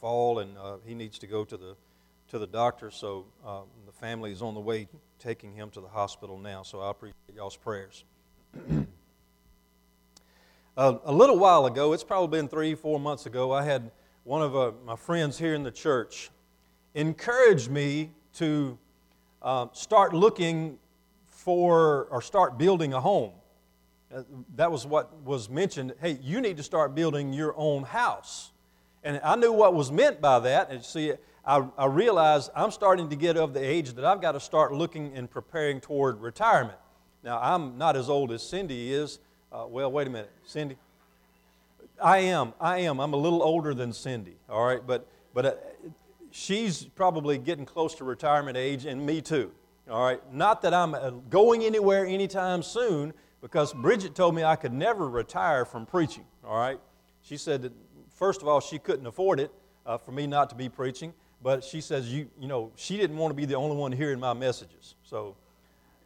fall, and uh, he needs to go to the to the doctor. So um, the family is on the way taking him to the hospital now. So I appreciate y'all's prayers. uh, a little while ago, it's probably been three, four months ago, I had one of uh, my friends here in the church encourage me to uh, start looking for or start building a home. Uh, that was what was mentioned. Hey, you need to start building your own house. And I knew what was meant by that. And see, I, I realized I'm starting to get of the age that I've got to start looking and preparing toward retirement. Now, I'm not as old as Cindy is. Uh, well, wait a minute. Cindy? I am. I am. I'm a little older than Cindy, all right? But, but uh, she's probably getting close to retirement age, and me too, all right? Not that I'm uh, going anywhere anytime soon, because Bridget told me I could never retire from preaching, all right? She said that, first of all, she couldn't afford it uh, for me not to be preaching, but she says, you, you know, she didn't want to be the only one hearing my messages. So,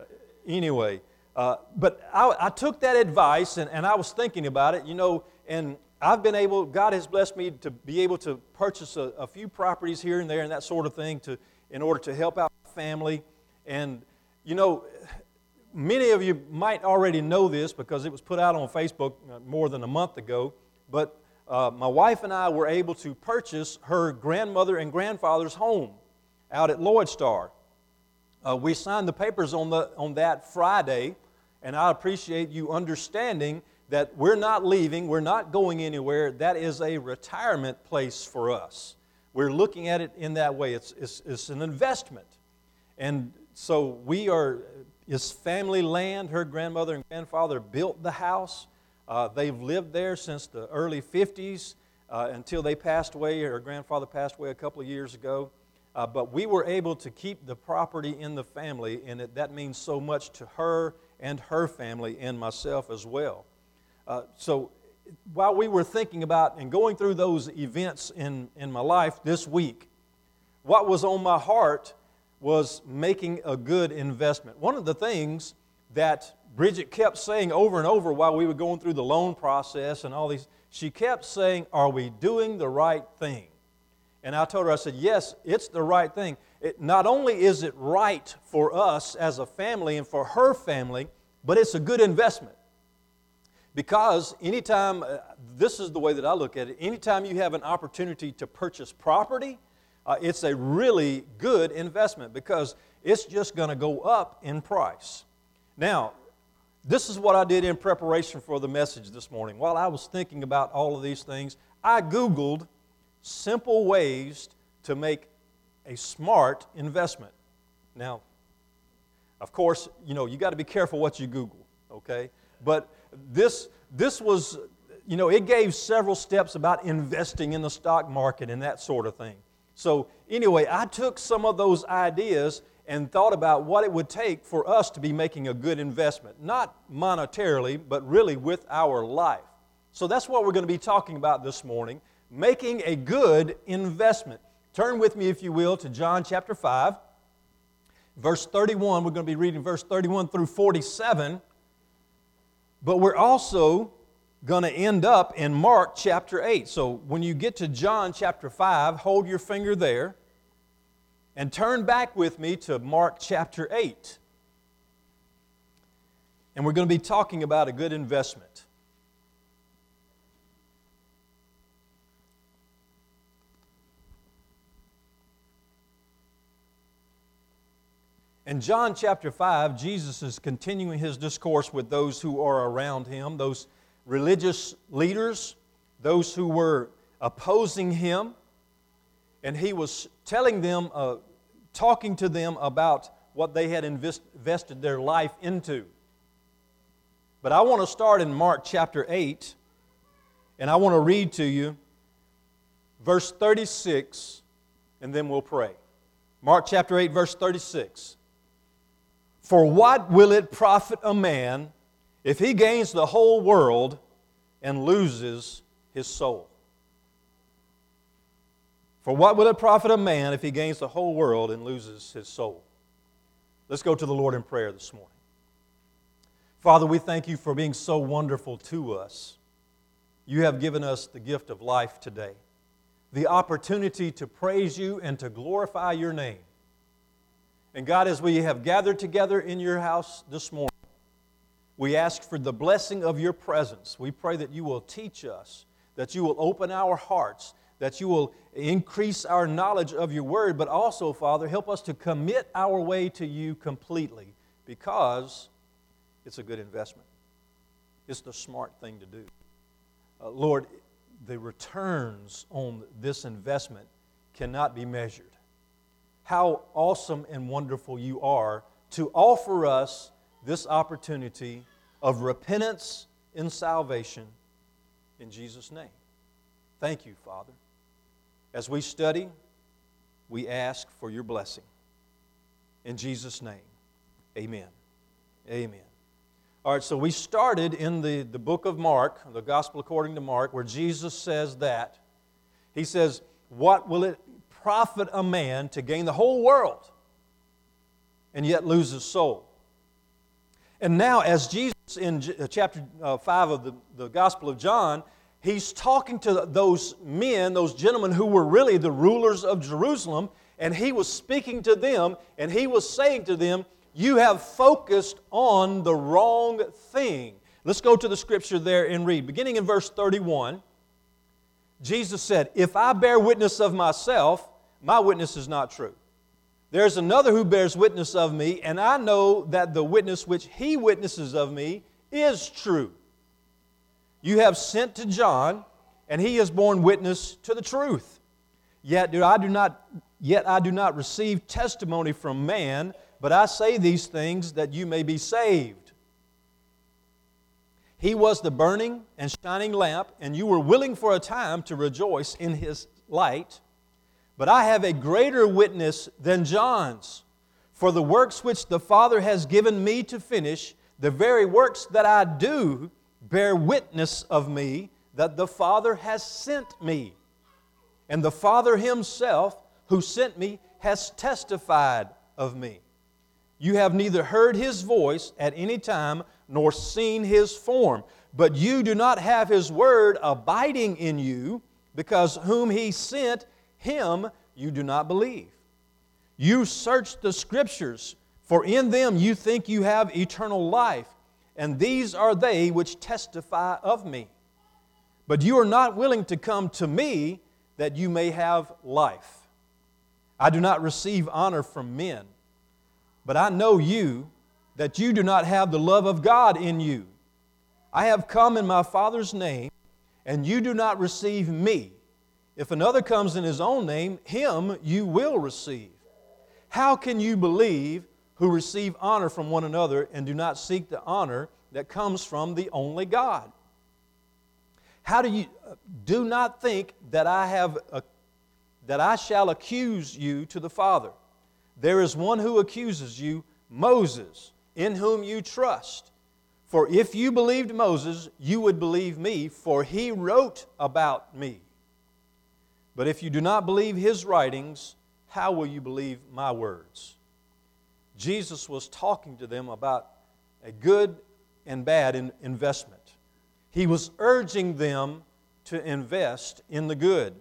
uh, anyway, uh, but I, I, took that advice and, and I was thinking about it, you know, and I've been able, God has blessed me to be able to purchase a, a few properties here and there and that sort of thing to, in order to help out my family. And, you know, Many of you might already know this because it was put out on Facebook uh, more than a month ago, but uh, my wife and I were able to purchase her grandmother and grandfather's home out at Lloydstar. Uh, we signed the papers on, the, on that Friday, and I appreciate you understanding that we're not leaving, we're not going anywhere. That is a retirement place for us. We're looking at it in that way. It's, it's, it's an investment. And so we are it's family land. Her grandmother and grandfather built the house. Uh, they've lived there since the early 50s uh, until they passed away. Her grandfather passed away a couple of years ago. Uh, but we were able to keep the property in the family, and it, that means so much to her and her family and myself as well. Uh, so while we were thinking about and going through those events in, in my life this week, what was on my heart was making a good investment. One of the things that Bridget kept saying over and over while we were going through the loan process and all these, she kept saying, Are we doing the right thing? And I told her, I said, Yes, it's the right thing. It, not only is it right for us as a family and for her family, but it's a good investment. Because anytime, uh, this is the way that I look at it, anytime you have an opportunity to purchase property, uh, it's a really good investment because it's just going to go up in price. Now, this is what I did in preparation for the message this morning. While I was thinking about all of these things, I Googled simple ways to make a smart investment. Now, of course, you know, you got to be careful what you Google, okay? But this, this was, you know, it gave several steps about investing in the stock market and that sort of thing. So, anyway, I took some of those ideas and thought about what it would take for us to be making a good investment, not monetarily, but really with our life. So, that's what we're going to be talking about this morning making a good investment. Turn with me, if you will, to John chapter 5, verse 31. We're going to be reading verse 31 through 47. But we're also going to end up in Mark chapter 8. So when you get to John chapter 5, hold your finger there and turn back with me to Mark chapter 8. And we're going to be talking about a good investment. In John chapter 5, Jesus is continuing his discourse with those who are around him, those religious leaders, those who were opposing him, and he was telling them, uh, talking to them about what they had invest, invested their life into. But I want to start in Mark chapter 8, and I want to read to you verse 36, and then we'll pray. Mark chapter 8, verse 36. For what will it profit a man if he gains the whole world and loses his soul? For what will it profit a man if he gains the whole world and loses his soul? Let's go to the Lord in prayer this morning. Father, we thank you for being so wonderful to us. You have given us the gift of life today. the opportunity to praise you and to glorify your name. And God, as we have gathered together in your house this morning, we ask for the blessing of your presence. We pray that you will teach us, that you will open our hearts, that you will increase our knowledge of your word, but also, Father, help us to commit our way to you completely because it's a good investment. It's the smart thing to do. Uh, Lord, the returns on this investment cannot be measured. How awesome and wonderful you are to offer us this opportunity of repentance and salvation in Jesus' name. Thank you, Father. As we study, we ask for your blessing. In Jesus' name, amen. Amen. All right, so we started in the, the book of Mark, the Gospel according to Mark, where Jesus says that. He says, What will it profit a man to gain the whole world and yet lose his soul? And now, as Jesus in uh, chapter uh, 5 of the, the Gospel of John, he's talking to those men, those gentlemen who were really the rulers of Jerusalem, and he was speaking to them, and he was saying to them, you have focused on the wrong thing. Let's go to the scripture there and read. Beginning in verse 31, Jesus said, If I bear witness of myself, my witness is not true. There's another who bears witness of me, and I know that the witness which he witnesses of me is true. You have sent to John, and he has borne witness to the truth. Yet do I do not yet I do not receive testimony from man, but I say these things that you may be saved. He was the burning and shining lamp, and you were willing for a time to rejoice in his light. But I have a greater witness than John's. For the works which the Father has given me to finish, the very works that I do, bear witness of me that the Father has sent me. And the Father Himself, who sent me, has testified of me. You have neither heard his voice at any time nor seen his form. But you do not have his word abiding in you, because whom he sent, him you do not believe. You search the scriptures, for in them you think you have eternal life, and these are they which testify of me. But you are not willing to come to me that you may have life. I do not receive honor from men but I know you, that you do not have the love of God in you. I have come in my Father's name, and you do not receive me. If another comes in his own name, him you will receive. How can you believe who receive honor from one another and do not seek the honor that comes from the only God? How do you do not think that I have a, that I shall accuse you to the Father? There is one who accuses you, Moses, in whom you trust. For if you believed Moses, you would believe me, for he wrote about me. But if you do not believe his writings, how will you believe my words? Jesus was talking to them about a good and bad investment. He was urging them to invest in the good.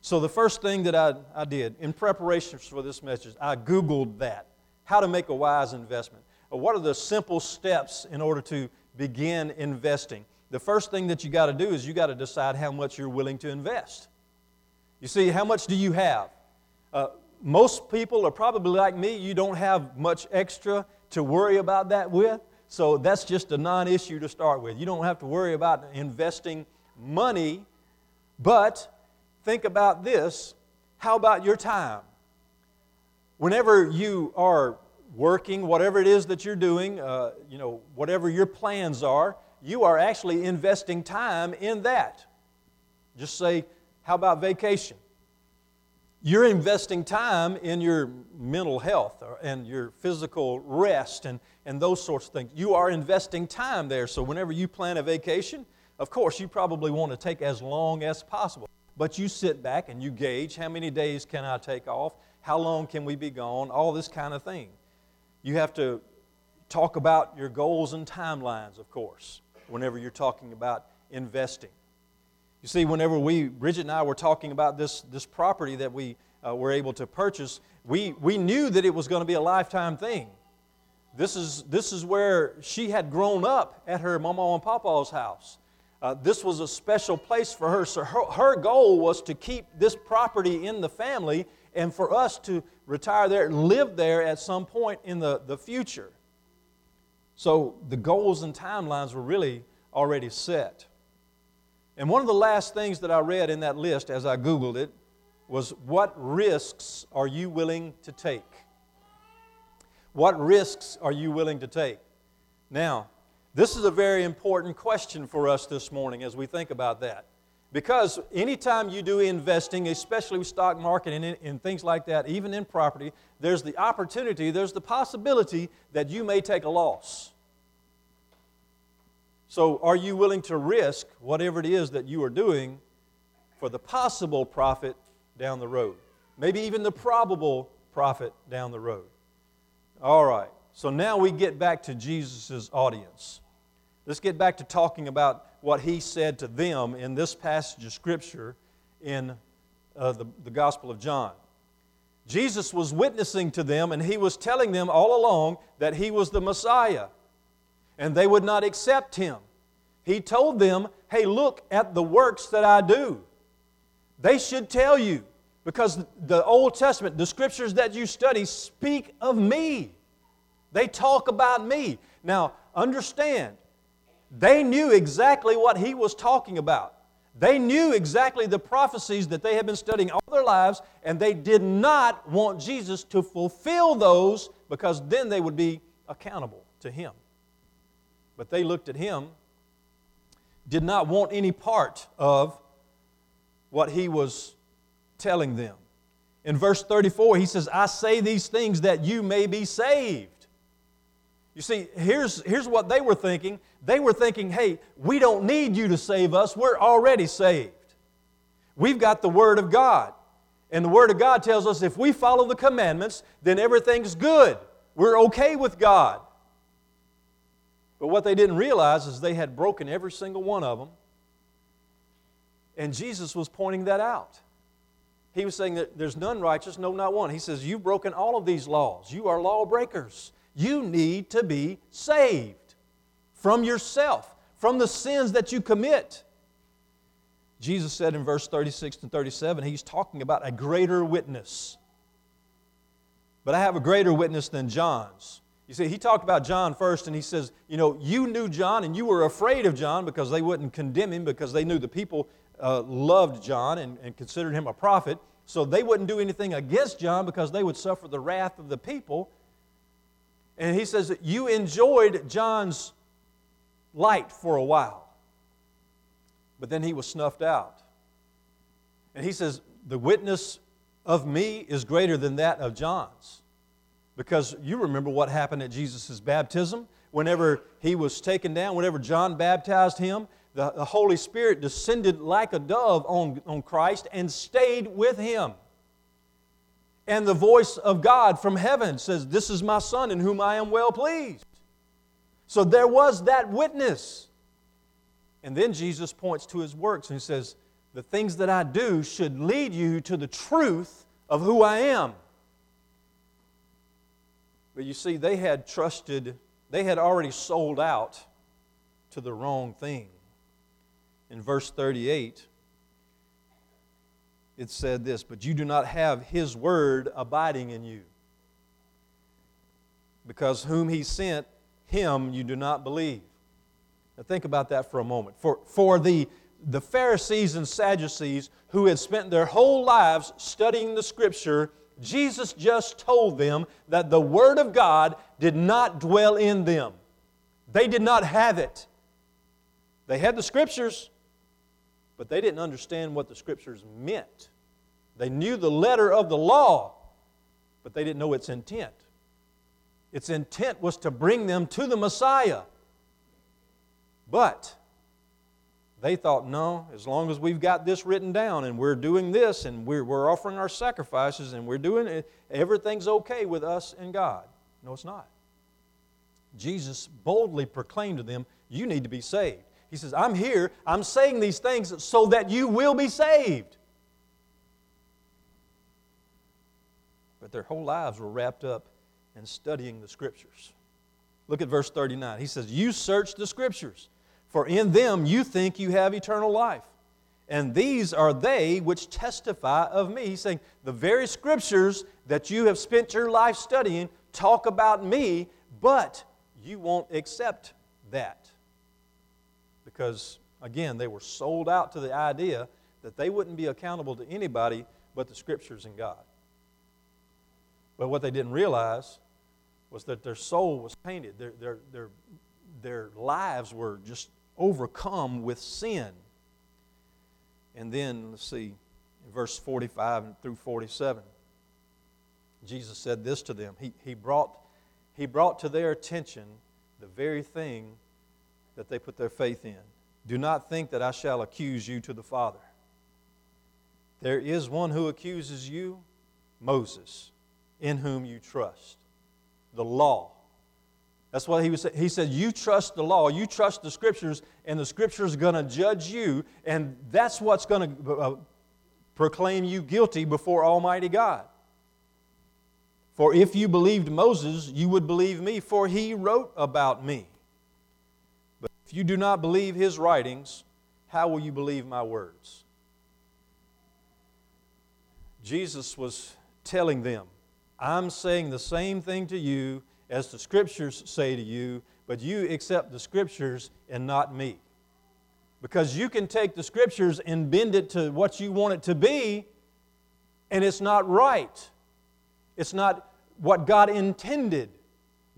So, the first thing that I, I did in preparation for this message, I Googled that how to make a wise investment. Uh, what are the simple steps in order to begin investing? The first thing that you got to do is you got to decide how much you're willing to invest. You see, how much do you have? Uh, most people are probably like me, you don't have much extra to worry about that with. So that's just a non issue to start with. You don't have to worry about investing money, but think about this how about your time? Whenever you are working, whatever it is that you're doing, uh, you know, whatever your plans are, you are actually investing time in that. Just say, how about vacation? You're investing time in your mental health and your physical rest and, and those sorts of things. You are investing time there. So, whenever you plan a vacation, of course, you probably want to take as long as possible. But you sit back and you gauge how many days can I take off? How long can we be gone? All this kind of thing. You have to talk about your goals and timelines, of course, whenever you're talking about investing. You see, whenever we, Bridget and I were talking about this, this property that we uh, were able to purchase, we, we knew that it was going to be a lifetime thing. This is, this is where she had grown up at her mama and papa's house. Uh, this was a special place for her. So her, her goal was to keep this property in the family and for us to retire there and live there at some point in the, the future. So the goals and timelines were really already set. And one of the last things that I read in that list as I Googled it was what risks are you willing to take? What risks are you willing to take? Now, this is a very important question for us this morning as we think about that. Because anytime you do investing, especially with stock market and, and things like that, even in property, there's the opportunity, there's the possibility that you may take a loss. So, are you willing to risk whatever it is that you are doing for the possible profit down the road? Maybe even the probable profit down the road. All right, so now we get back to Jesus' audience. Let's get back to talking about what he said to them in this passage of Scripture in uh, the, the Gospel of John. Jesus was witnessing to them and he was telling them all along that he was the Messiah and they would not accept him. He told them, Hey, look at the works that I do. They should tell you because the Old Testament, the scriptures that you study, speak of me. They talk about me. Now, understand, they knew exactly what he was talking about. They knew exactly the prophecies that they had been studying all their lives, and they did not want Jesus to fulfill those because then they would be accountable to him. But they looked at him, did not want any part of what he was telling them. In verse 34, he says, I say these things that you may be saved. You see, here's, here's what they were thinking. They were thinking, hey, we don't need you to save us. We're already saved. We've got the Word of God. And the Word of God tells us if we follow the commandments, then everything's good. We're okay with God. But what they didn't realize is they had broken every single one of them. And Jesus was pointing that out. He was saying that there's none righteous, no, not one. He says, You've broken all of these laws. You are lawbreakers. You need to be saved from yourself, from the sins that you commit. Jesus said in verse 36 and 37, He's talking about a greater witness. But I have a greater witness than John's. You see, he talked about John first, and he says, You know, you knew John, and you were afraid of John because they wouldn't condemn him because they knew the people uh, loved John and, and considered him a prophet. So they wouldn't do anything against John because they would suffer the wrath of the people. And he says that you enjoyed John's light for a while, but then he was snuffed out. And he says, The witness of me is greater than that of John's. Because you remember what happened at Jesus' baptism. Whenever he was taken down, whenever John baptized him, the, the Holy Spirit descended like a dove on, on Christ and stayed with him. And the voice of God from heaven says, This is my Son in whom I am well pleased. So there was that witness. And then Jesus points to his works and he says, The things that I do should lead you to the truth of who I am. But you see, they had trusted, they had already sold out to the wrong thing. In verse 38, it said this, but you do not have his word abiding in you. Because whom he sent, him you do not believe. Now think about that for a moment. For, for the, the Pharisees and Sadducees who had spent their whole lives studying the Scripture, Jesus just told them that the Word of God did not dwell in them. They did not have it. They had the Scriptures, but they didn't understand what the Scriptures meant. They knew the letter of the law, but they didn't know its intent. Its intent was to bring them to the Messiah. But they thought, no, as long as we've got this written down and we're doing this and we're, we're offering our sacrifices and we're doing it, everything's okay with us and God. No, it's not. Jesus boldly proclaimed to them, You need to be saved. He says, I'm here, I'm saying these things so that you will be saved. But their whole lives were wrapped up in studying the Scriptures. Look at verse 39. He says, You search the Scriptures, for in them you think you have eternal life. And these are they which testify of me. He's saying, The very Scriptures that you have spent your life studying talk about me, but you won't accept that. Because, again, they were sold out to the idea that they wouldn't be accountable to anybody but the Scriptures and God. But what they didn't realize was that their soul was painted, Their, their, their, their lives were just overcome with sin. And then, let's see, verse 45 through 47, Jesus said this to them. He, he, brought, he brought to their attention the very thing that they put their faith in. Do not think that I shall accuse you to the Father. There is one who accuses you, Moses in whom you trust. The law. That's what he was. He said, You trust the law, you trust the scriptures, and the scriptures are going to judge you, and that's what's going to uh, proclaim you guilty before Almighty God. For if you believed Moses, you would believe me, for he wrote about me. But if you do not believe his writings, how will you believe my words? Jesus was telling them I'm saying the same thing to you as the scriptures say to you, but you accept the scriptures and not me. Because you can take the scriptures and bend it to what you want it to be, and it's not right. It's not what God intended.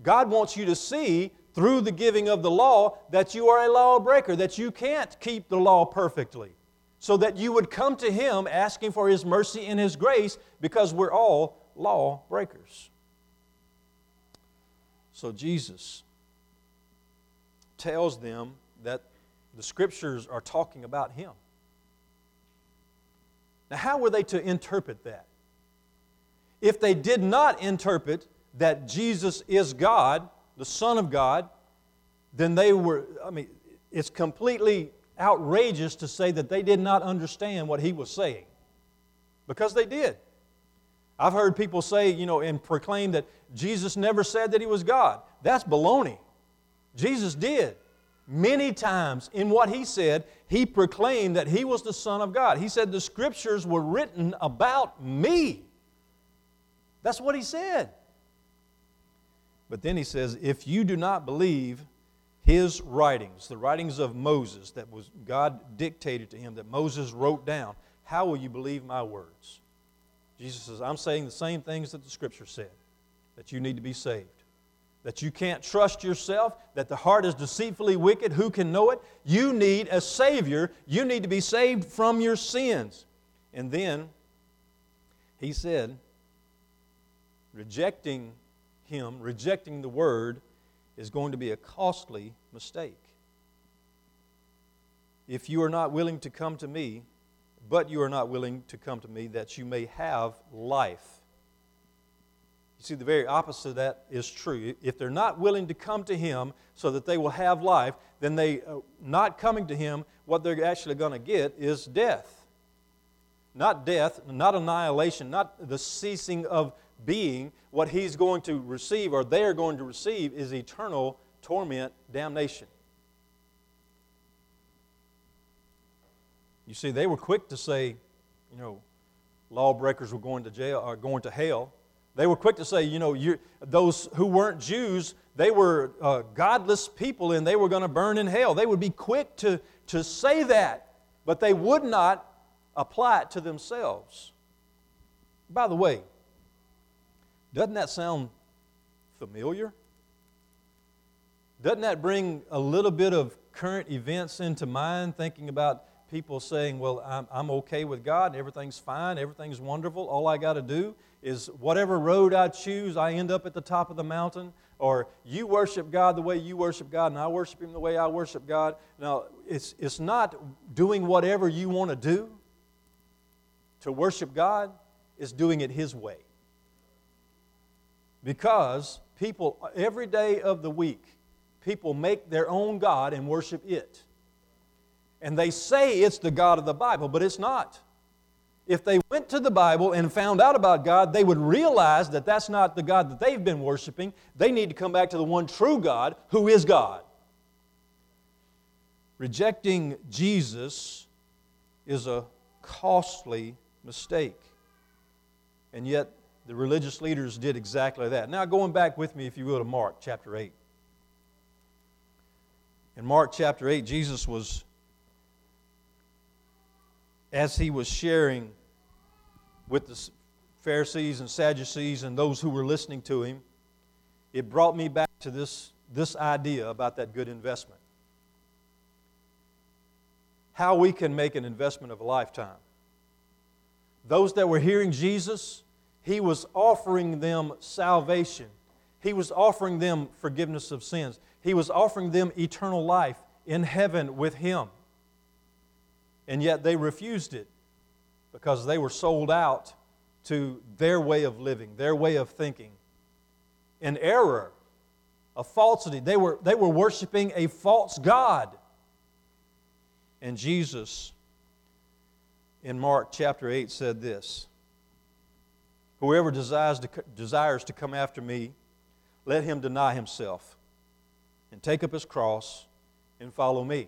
God wants you to see through the giving of the law that you are a lawbreaker, that you can't keep the law perfectly, so that you would come to Him asking for His mercy and His grace because we're all law breakers. So Jesus tells them that the scriptures are talking about him. Now, how were they to interpret that? If they did not interpret that Jesus is God, the Son of God, then they were, I mean, it's completely outrageous to say that they did not understand what he was saying. Because they did. I've heard people say, you know, and proclaim that Jesus never said that he was God. That's baloney. Jesus did. Many times in what he said, he proclaimed that he was the Son of God. He said, The scriptures were written about me. That's what he said. But then he says, If you do not believe his writings, the writings of Moses that was God dictated to him, that Moses wrote down, how will you believe my words? Jesus says, I'm saying the same things that the Scripture said that you need to be saved. That you can't trust yourself, that the heart is deceitfully wicked, who can know it? You need a Savior. You need to be saved from your sins. And then he said, rejecting him, rejecting the word, is going to be a costly mistake. If you are not willing to come to me, but you are not willing to come to me that you may have life. You see, the very opposite of that is true. If they're not willing to come to Him so that they will have life, then they, uh, not coming to Him, what they're actually going to get is death. Not death, not annihilation, not the ceasing of being. What He's going to receive, or they are going to receive, is eternal torment, damnation. You see, they were quick to say, you know, lawbreakers were going to jail or going to hell. They were quick to say, you know, those who weren't Jews, they were uh, godless people and they were going to burn in hell. They would be quick to, to say that, but they would not apply it to themselves. By the way, doesn't that sound familiar? Doesn't that bring a little bit of current events into mind, thinking about people saying, Well, I'm, I'm okay with God, everything's fine, everything's wonderful. All I got to do is whatever road I choose, I end up at the top of the mountain. Or you worship God the way you worship God, and I worship Him the way I worship God. Now, it's, it's not doing whatever you want to do. To worship God is doing it His way. Because people, every day of the week, people make their own God and worship it. And they say it's the God of the Bible, but it's not. If they went to the Bible and found out about God, they would realize that that's not the God that they've been worshiping. They need to come back to the one true God, who is God. Rejecting Jesus is a costly mistake. And yet, the religious leaders did exactly that. Now, going back with me, if you will, to Mark chapter 8. In Mark chapter 8, Jesus was, as he was sharing with the Pharisees and Sadducees and those who were listening to him, it brought me back to this, this idea about that good investment. How we can make an investment of a lifetime. Those that were hearing Jesus, he was offering them salvation. He was offering them forgiveness of sins. He was offering them eternal life in heaven with Him. And yet they refused it because they were sold out to their way of living, their way of thinking. An error, a falsity. They were, they were worshiping a false God. And Jesus, in Mark chapter 8, said this Whoever desires to, desires to come after me, let him deny himself and take up his cross and follow me.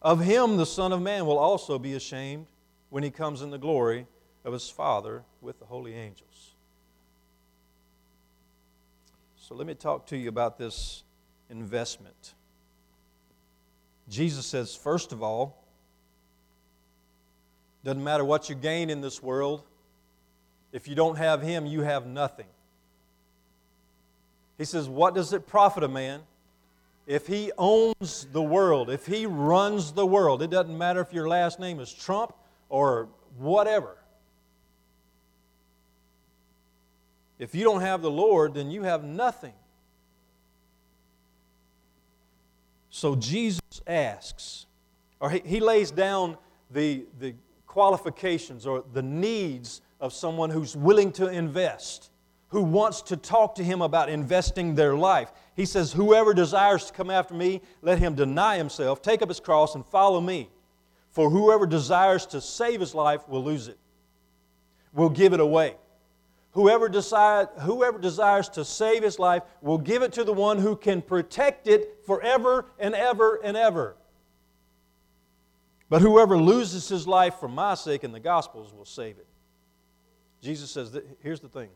of him the Son of Man will also be ashamed when he comes in the glory of his Father with the holy angels. So let me talk to you about this investment. Jesus says, first of all, doesn't matter what you gain in this world, if you don't have him, you have nothing. He says, What does it profit a man if he owns the world, if he runs the world? It doesn't matter if your last name is Trump or whatever. If you don't have the Lord, then you have nothing. So Jesus asks, or he, he lays down the, the qualifications or the needs of someone who's willing to invest who wants to talk to him about investing their life. He says, Whoever desires to come after me, let him deny himself, take up his cross, and follow me. For whoever desires to save his life will lose it, will give it away. Whoever, decide, whoever desires to save his life will give it to the one who can protect it forever and ever and ever. But whoever loses his life for my sake and the gospel's will save it. Jesus says, that, here's the thing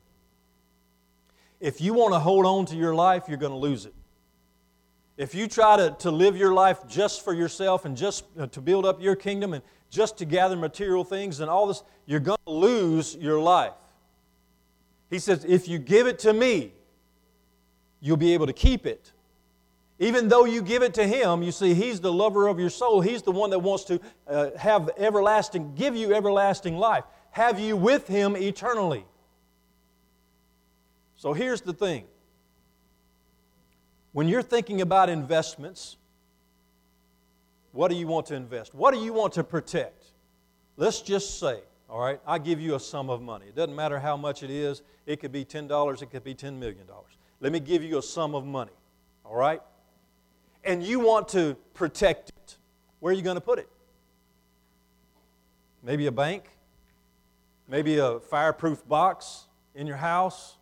if you want to hold on to your life, you're going to lose it. If you try to, to live your life just for yourself and just uh, to build up your kingdom and just to gather material things and all this, you're going to lose your life. He says, if you give it to me, you'll be able to keep it. Even though you give it to him, you see, he's the lover of your soul. He's the one that wants to uh, have everlasting, give you everlasting life, have you with him eternally. So here's the thing when you're thinking about investments, what do you want to invest? What do you want to protect? Let's just say, all right, I give you a sum of money. It doesn't matter how much it is, it could be $10, it could be $10 million. Let me give you a sum of money, all right? And you want to protect it. Where are you going to put it? Maybe a bank? Maybe a fireproof box in your house?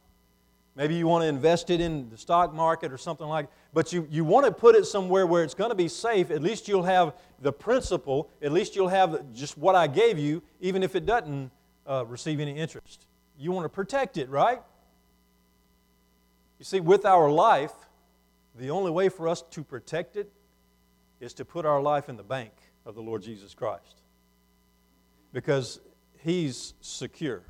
Maybe you want to invest it in the stock market or something like that. But you, you want to put it somewhere where it's going to be safe. At least you'll have the principal. At least you'll have just what I gave you, even if it doesn't uh, receive any interest. You want to protect it, right? You see, with our life, the only way for us to protect it is to put our life in the bank of the Lord Jesus Christ. Because He's secure.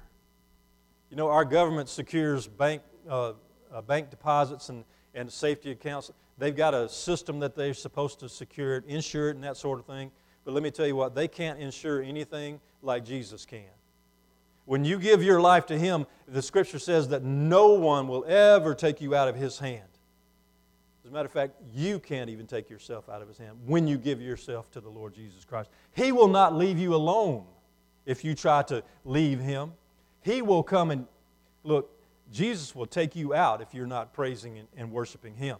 You know, our government secures bank uh, uh, bank deposits and, and safety accounts. They've got a system that they're supposed to secure it, insure it, and that sort of thing. But let me tell you what, they can't insure anything like Jesus can. When you give your life to Him, the Scripture says that no one will ever take you out of His hand. As a matter of fact, you can't even take yourself out of His hand when you give yourself to the Lord Jesus Christ. He will not leave you alone if you try to leave Him. He will come and look, Jesus will take you out if you're not praising and, worshiping Him.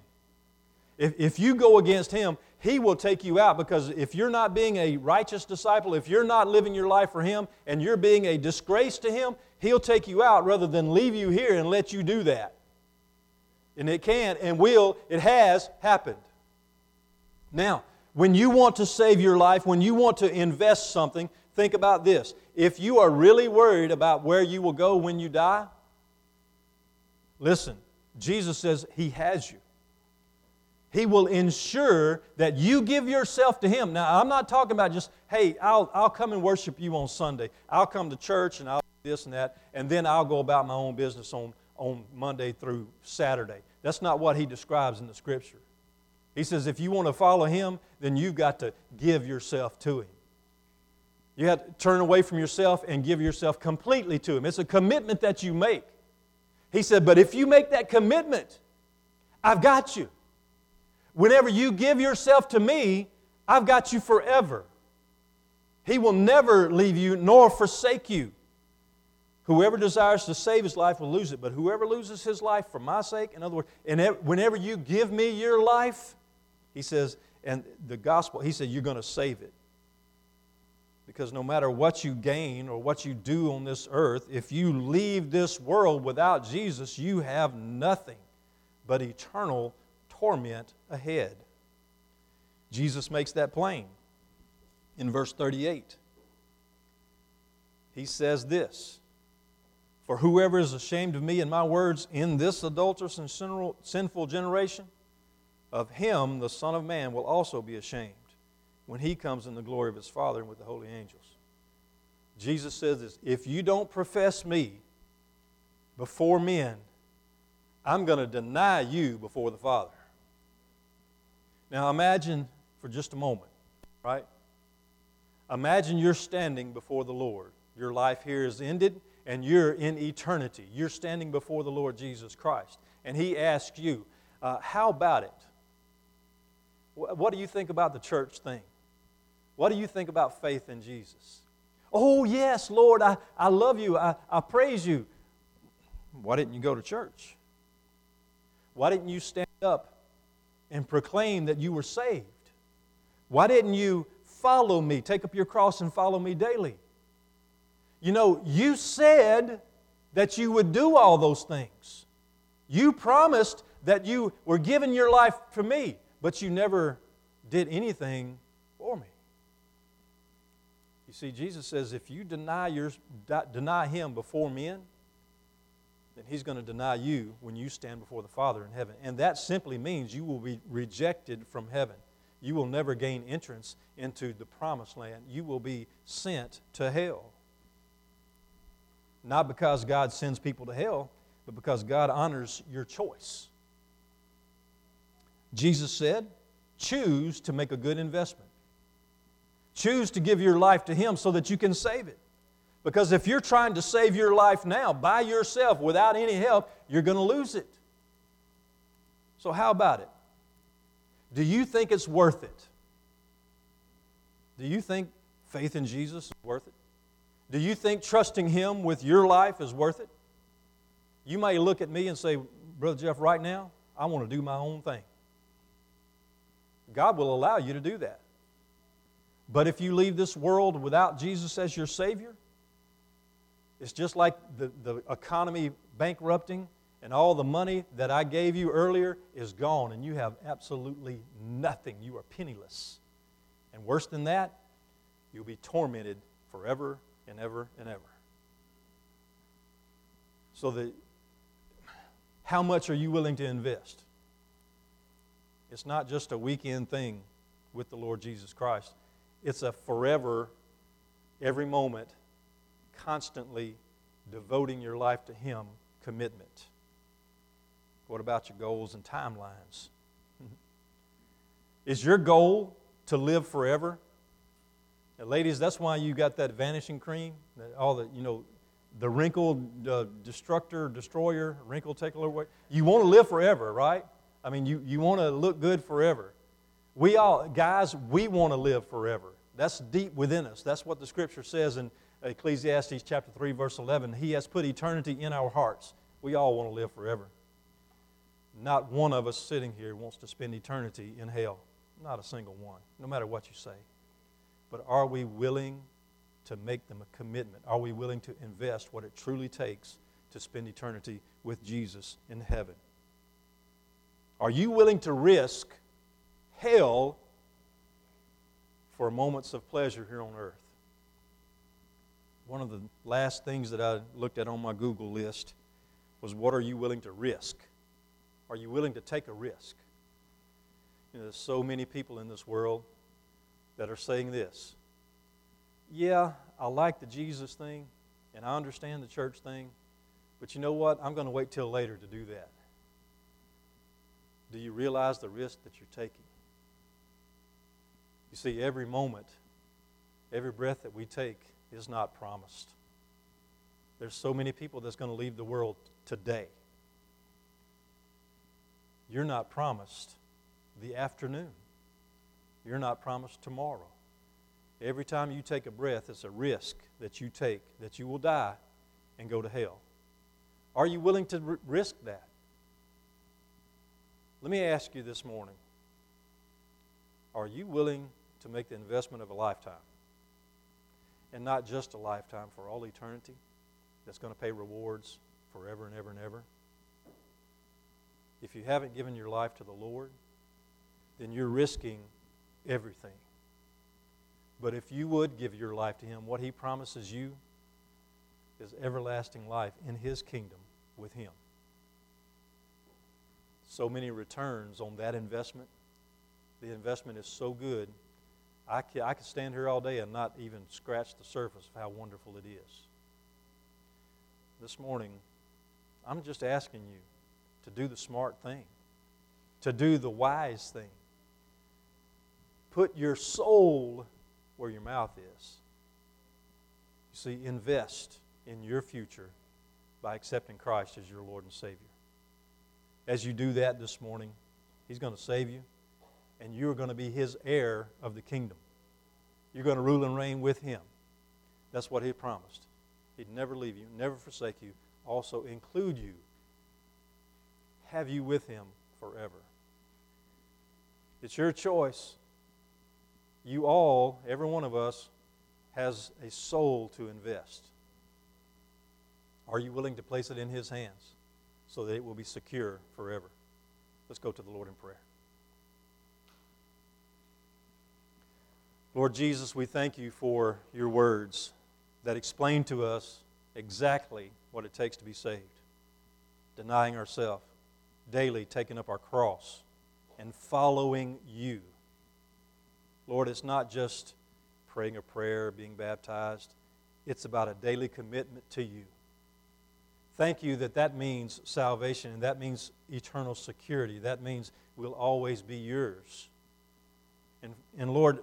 If, if you go against Him, He will take you out because if you're not being a righteous disciple, if you're not living your life for Him, and you're being a disgrace to Him, He'll take you out rather than leave you here and let you do that. And it can and will, it has happened. Now, when you want to save your life, when you want to invest something, think about this. If you are really worried about where you will go when you die, listen, Jesus says He has you. He will ensure that you give yourself to Him. Now, I'm not talking about just, hey, I'll, I'll come and worship you on Sunday. I'll come to church and I'll do this and that, and then I'll go about my own business on, on Monday through Saturday. That's not what He describes in the Scripture. He says, if you want to follow Him, then you've got to give yourself to Him. You have to turn away from yourself and give yourself completely to Him. It's a commitment that you make. He said, but if you make that commitment, I've got you. Whenever you give yourself to me, I've got you forever. He will never leave you nor forsake you. Whoever desires to save his life will lose it, but whoever loses his life for my sake, in other words, and whenever you give me your life, he says, and the gospel, he said, you're going to save it. Because no matter what you gain or what you do on this earth, if you leave this world without Jesus, you have nothing but eternal torment ahead. Jesus makes that plain in verse 38. He says this For whoever is ashamed of me and my words in this adulterous and sinful generation, of him the Son of Man will also be ashamed when he comes in the glory of his Father and with the holy angels. Jesus says this If you don't profess me before men, I'm going to deny you before the Father. Now imagine for just a moment, right? Imagine you're standing before the Lord. Your life here is ended and you're in eternity. You're standing before the Lord Jesus Christ. And He asks you, uh, How about it? What do you think about the church thing? What do you think about faith in Jesus? Oh, yes, Lord, I, I love you. I, I praise you. Why didn't you go to church? Why didn't you stand up and proclaim that you were saved? Why didn't you follow me? Take up your cross and follow me daily. You know, you said that you would do all those things. You promised that you were giving your life to me, but you never did anything for me. You see, Jesus says if you deny, your, deny Him before men, then He's going to deny you when you stand before the Father in heaven. And that simply means you will be rejected from heaven. You will never gain entrance into the promised land. You will be sent to hell. Not because God sends people to hell, but because God honors your choice. Jesus said, choose to make a good investment. Choose to give your life to Him so that you can save it. Because if you're trying to save your life now by yourself without any help, you're going to lose it. So, how about it? Do you think it's worth it? Do you think faith in Jesus is worth it? Do you think trusting Him with your life is worth it? You may look at me and say, Brother Jeff, right now, I want to do my own thing. God will allow you to do that. But if you leave this world without Jesus as your Savior, it's just like the, the economy bankrupting and all the money that I gave you earlier is gone and you have absolutely nothing. You are penniless. And worse than that, you'll be tormented forever and ever and ever. So, the, how much are you willing to invest? It's not just a weekend thing with the Lord Jesus Christ, it's a forever, every moment constantly devoting your life to Him commitment. What about your goals and timelines? Is your goal to live forever? And ladies, that's why you got that vanishing cream, that all the, you know, the wrinkle uh, destructor, destroyer, wrinkle taker away. You want to live forever, right? I mean, you, you want to look good forever. We all, guys, we want to live forever. That's deep within us. That's what the scripture says in Ecclesiastes chapter 3, verse 11. He has put eternity in our hearts. We all want to live forever. Not one of us sitting here wants to spend eternity in hell. Not a single one, no matter what you say. But are we willing to make them a commitment? Are we willing to invest what it truly takes to spend eternity with Jesus in heaven? Are you willing to risk hell for moments of pleasure here on earth? One of the last things that I looked at on my Google list was what are you willing to risk? Are you willing to take a risk? You know, there's so many people in this world that are saying this Yeah, I like the Jesus thing, and I understand the church thing, but you know what? I'm going to wait till later to do that. Do you realize the risk that you're taking? You see, every moment, every breath that we take is not promised. There's so many people that's going to leave the world today. You're not promised the afternoon. You're not promised tomorrow. Every time you take a breath, it's a risk that you take that you will die and go to hell. Are you willing to risk that? Let me ask you this morning Are you willing to make the investment of a lifetime? And not just a lifetime, for all eternity, that's going to pay rewards forever and ever and ever? If you haven't given your life to the Lord, then you're risking everything. But if you would give your life to Him, what He promises you is everlasting life in His kingdom with Him. So many returns on that investment. The investment is so good. I can, I could stand here all day and not even scratch the surface of how wonderful it is. This morning, I'm just asking you to do the smart thing, to do the wise thing. Put your soul where your mouth is. You see, invest in your future by accepting Christ as your Lord and Savior. As you do that this morning, He's going to save you, and you're going to be His heir of the kingdom. You're going to rule and reign with Him. That's what He promised. He'd never leave you, never forsake you, also include you, have you with Him forever. It's your choice. You all, every one of us, has a soul to invest. Are you willing to place it in His hands so that it will be secure forever? Let's go to the Lord in prayer. Lord Jesus, we thank you for your words that explain to us exactly what it takes to be saved. Denying ourselves, daily taking up our cross, and following you. Lord, it's not just praying a prayer, being baptized, it's about a daily commitment to you. Thank you that that means salvation and that means eternal security. That means we'll always be yours. And, and Lord,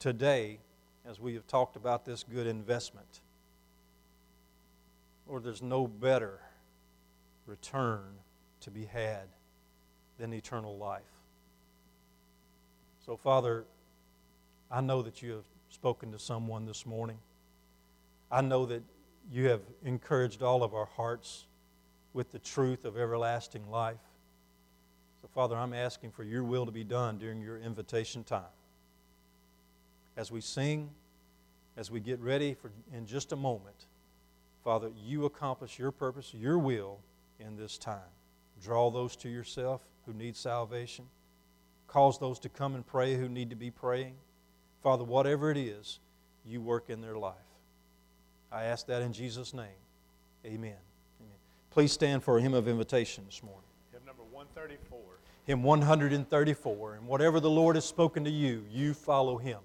today, as we have talked about this good investment, Lord, there's no better return to be had than eternal life. So, Father, I know that you have spoken to someone this morning. I know that you have encouraged all of our hearts with the truth of everlasting life. So, Father, I'm asking for your will to be done during your invitation time. As we sing, as we get ready for in just a moment, Father, you accomplish your purpose, your will in this time. Draw those to yourself who need salvation. Cause those to come and pray who need to be praying. Father, whatever it is, you work in their life. I ask that in Jesus' name. Amen. Amen. Please stand for a hymn of invitation this morning. Hymn number 134. Hymn 134. And whatever the Lord has spoken to you, you follow him.